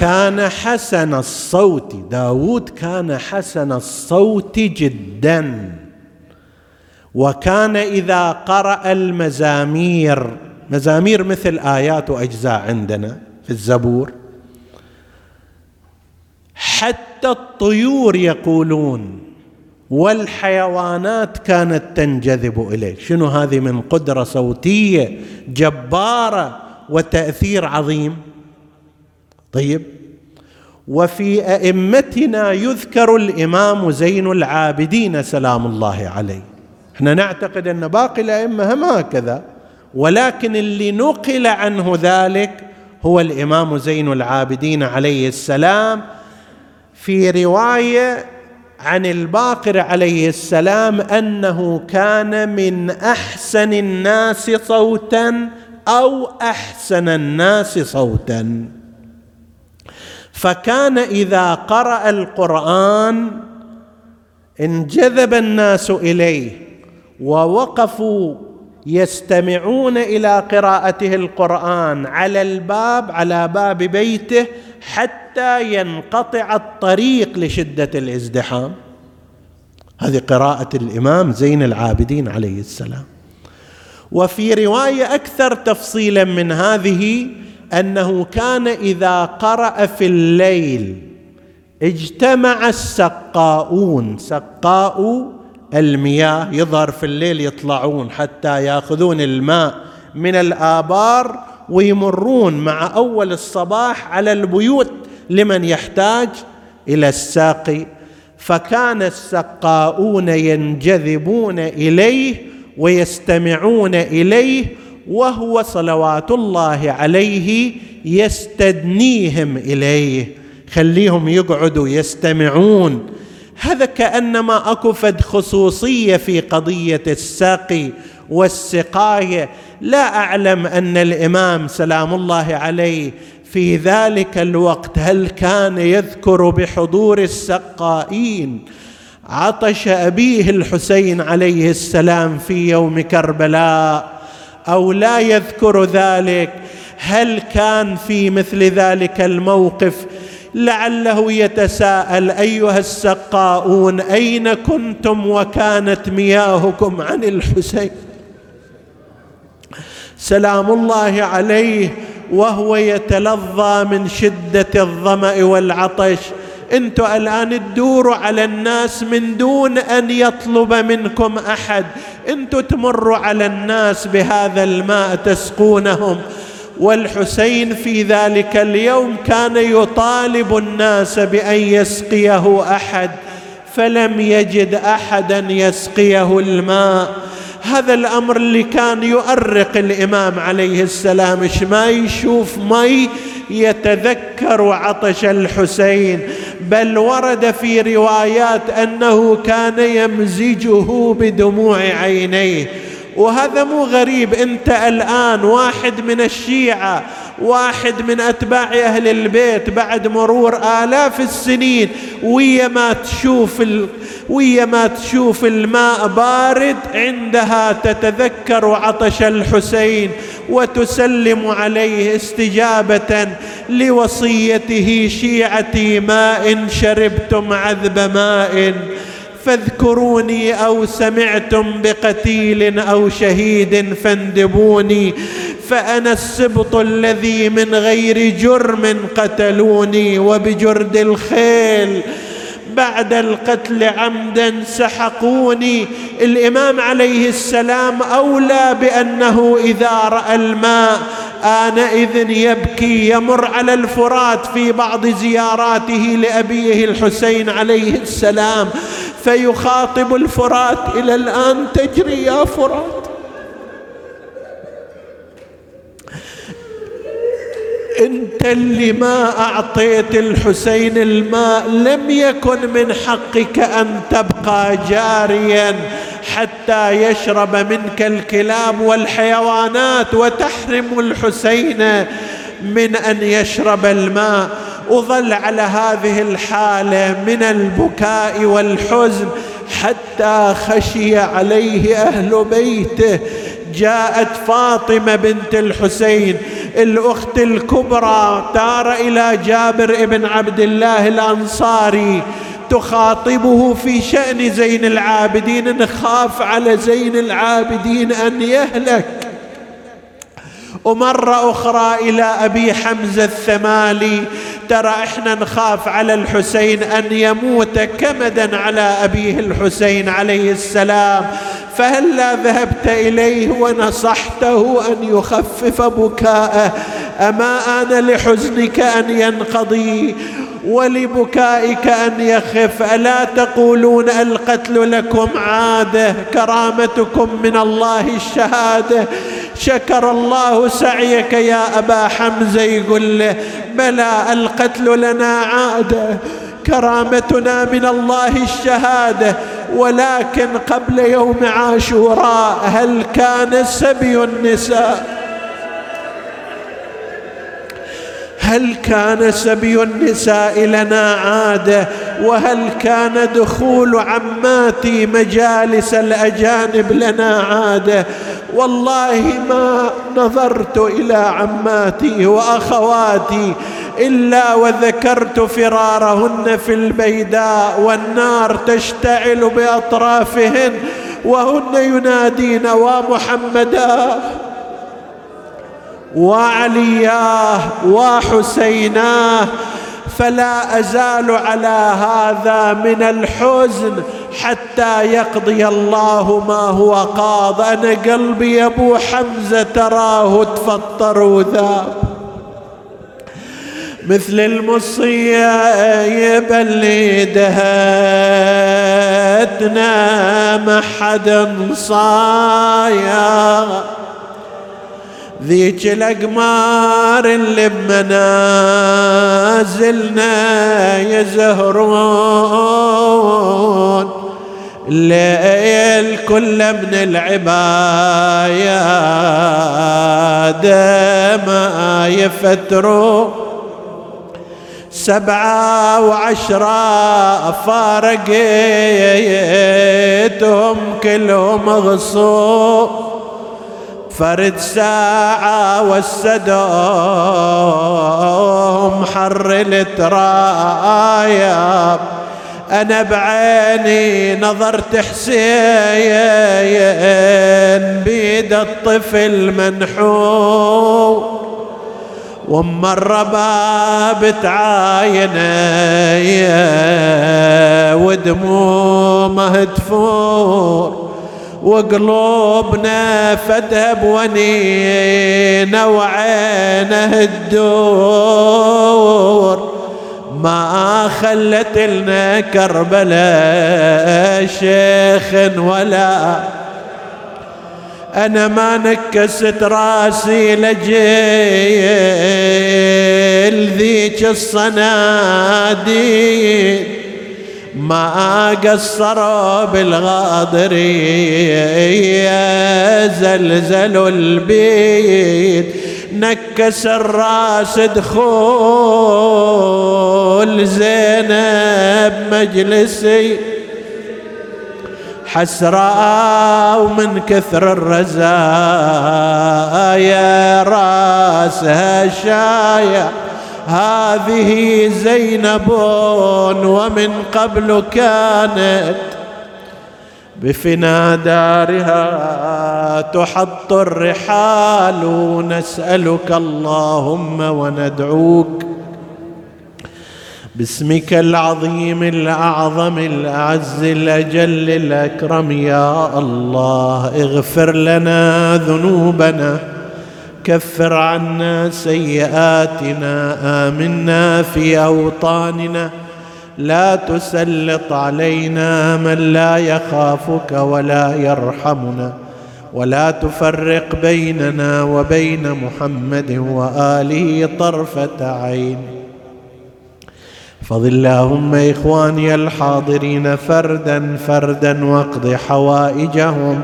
كان حسن الصوت داود كان حسن الصوت جدا. وكان إذا قرأ المزامير مزامير مثل آيات وأجزاء عندنا في الزبور. حتى الطيور يقولون والحيوانات كانت تنجذب إليه. شنو هذه من قدرة صوتية جبارة وتأثير عظيم؟ طيب. وفي أئمتنا يذكر الإمام زين العابدين سلام الله عليه. إحنا نعتقد أن باقي الأئمة هم هكذا. ولكن اللي نقل عنه ذلك هو الإمام زين العابدين عليه السلام في رواية عن الباقر عليه السلام أنه كان من أحسن الناس صوتا أو أحسن الناس صوتا. فكان إذا قرأ القرآن انجذب الناس إليه ووقفوا يستمعون إلى قراءته القرآن على الباب على باب بيته حتى ينقطع الطريق لشدة الازدحام. هذه قراءة الإمام زين العابدين عليه السلام. وفي رواية أكثر تفصيلا من هذه أنه كان إذا قرأ في الليل اجتمع السقاؤون سقاء المياه يظهر في الليل يطلعون حتى ياخذون الماء من الآبار ويمرون مع أول الصباح على البيوت لمن يحتاج إلى الساقي فكان السقاؤون ينجذبون إليه ويستمعون إليه وهو صلوات الله عليه يستدنيهم إليه. خليهم يقعدوا يستمعون. هذا كأنما أكو فد خصوصية في قضية السقي والسقاية. لا أعلم أن الإمام سلام الله عليه في ذلك الوقت هل كان يذكر بحضور السقائين. عطش أبيه الحسين عليه السلام في يوم كربلاء أو لا يذكر ذلك. هل كان في مثل ذلك الموقف لعله يتساءل أيها السقاؤون أين كنتم وكانت مياهكم عن الحسين؟ سلام الله عليه وهو يتلظى من شدة الظمأ والعطش. أنتم الآن تدوروا على الناس من دون أن يطلب منكم أحد. أنتم تمروا على الناس بهذا الماء تسقونهم. والحسين في ذلك اليوم كان يطالب الناس بأن يسقيه أحد فلم يجد أحدا يسقيه الماء. هذا الأمر اللي كان يؤرق الإمام عليه السلام إيش ما يشوف مي يتذكر عطش الحسين. بل ورد في روايات أنه كان يمزجه بدموع عينيه. وهذا مو غريب انت الآن واحد من الشيعة واحد من أتباع أهل البيت بعد مرور آلاف السنين ويا ما تشوف ال... ويا ما تشوف الماء بارد عندها تتذكر عطش الحسين وتسلم عليه استجابة لوصيته شيعتي ماء شربتم عذب ماء فاذكروني أو سمعتم بقتيل أو شهيد فاندبوني فأنا السبط الذي من غير جرم قتلوني وبجرد الخيل. بعد القتل عمدا سحقوني. الإمام عليه السلام أولى بأنه إذا رأى الماء آنئذ يبكي يمر على الفرات في بعض زياراته لأبيه الحسين عليه السلام. فيخاطب الفرات إلى الآن تجري يا فرات. أنت اللي ما أعطيت الحسين الماء لم يكن من حقك أن تبقى جاريا حتى يشرب منك الكلاب والحيوانات وتحرم الحسين من أن يشرب الماء. وظل على هذه الحالة من البكاء والحزن حتى خشي عليه أهل بيته. جاءت فاطمة بنت الحسين الأخت الكبرى تار إلى جابر بن عبد الله الأنصاري تخاطبه في شأن زين العابدين نخاف على زين العابدين أن يهلك. ومرة أخرى إلى أبي حمزة الثمالي ترى إحنا نخاف على الحسين أن يموت كمدا على أبيه الحسين عليه السلام فهلا ذهبت إليه ونصحته أن يخفف بكاءه؟ أما آن لحزنك أن ينقضي ولبكائك أن يخف؟ ألا تقولون القتل لكم عادة كرامتكم من الله الشهادة؟ شكر الله سعيك يا أبا حمزة يقول له بلى القتل لنا عادة كرامتنا من الله الشهادة ولكن قبل يوم عاشوراء هل كان سبي النساء؟ هل كان سبي النساء لنا عادة؟ وهل كان دخول عماتي مجالس الأجانب لنا عادة؟ والله ما نظرت إلى عماتي وأخواتي إلا وذكرت فرارهن في البيداء والنار تشتعل بأطرافهن وهن ينادين ومحمدا وعلياه وحسيناه فلا أزال على هذا من الحزن حتى يقضي الله ما هو قاض. أنا قلبي يا أبو حمزة تراه تفطر وذاب. مثل المصيبة اللي دهتنا ما حدا صايا ذيك الأقمار اللي بمنازلنا يزهرون الليل كله من العبايات ما يفتروا سبعة وعشرة فارقيتهم كلهم غصوا فرد ساعة والسدوم حر الترايب أنا بعيني نظرت حسين بيد الطفل منحور وأم الرباب تعاينه ودمومه تفور. وقلوبنا فتها بونينا وعينه الدور. ما خلت لنا كربلاء شيخ ولا. أنا ما نكست راسي لجيل ذيك الصناديد ما قصروا بالغاضر زلزلوا البيت نكس الراس دخول زينب مجلسي. حسرة ومن كثر الرزايا راسها شايع هذه زينب ومن قبل كانت بفنا دارها تحط الرحال نسألك اللهم وندعوك باسمك العظيم الأعظم الأعز الأجل الأكرم يا الله اغفر لنا ذنوبنا كفر عنا سيئاتنا آمنا في أوطاننا. لا تسلط علينا من لا يخافك ولا يرحمنا. ولا تفرق بيننا وبين محمد وآله طرفة عين. فضل اللهم إخواني الحاضرين فردا فردا واقض حوائجهم.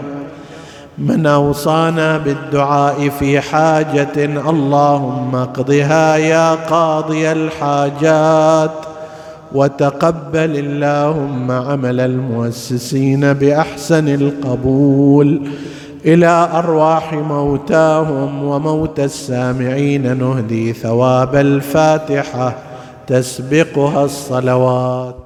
من أوصانا بالدعاء في حاجة اللهم اقضها يا قاضي الحاجات وتقبل اللهم عمل المؤسسين بأحسن القبول إلى أرواح موتاهم وموتى السامعين نهدي ثواب الفاتحة تسبقها الصلوات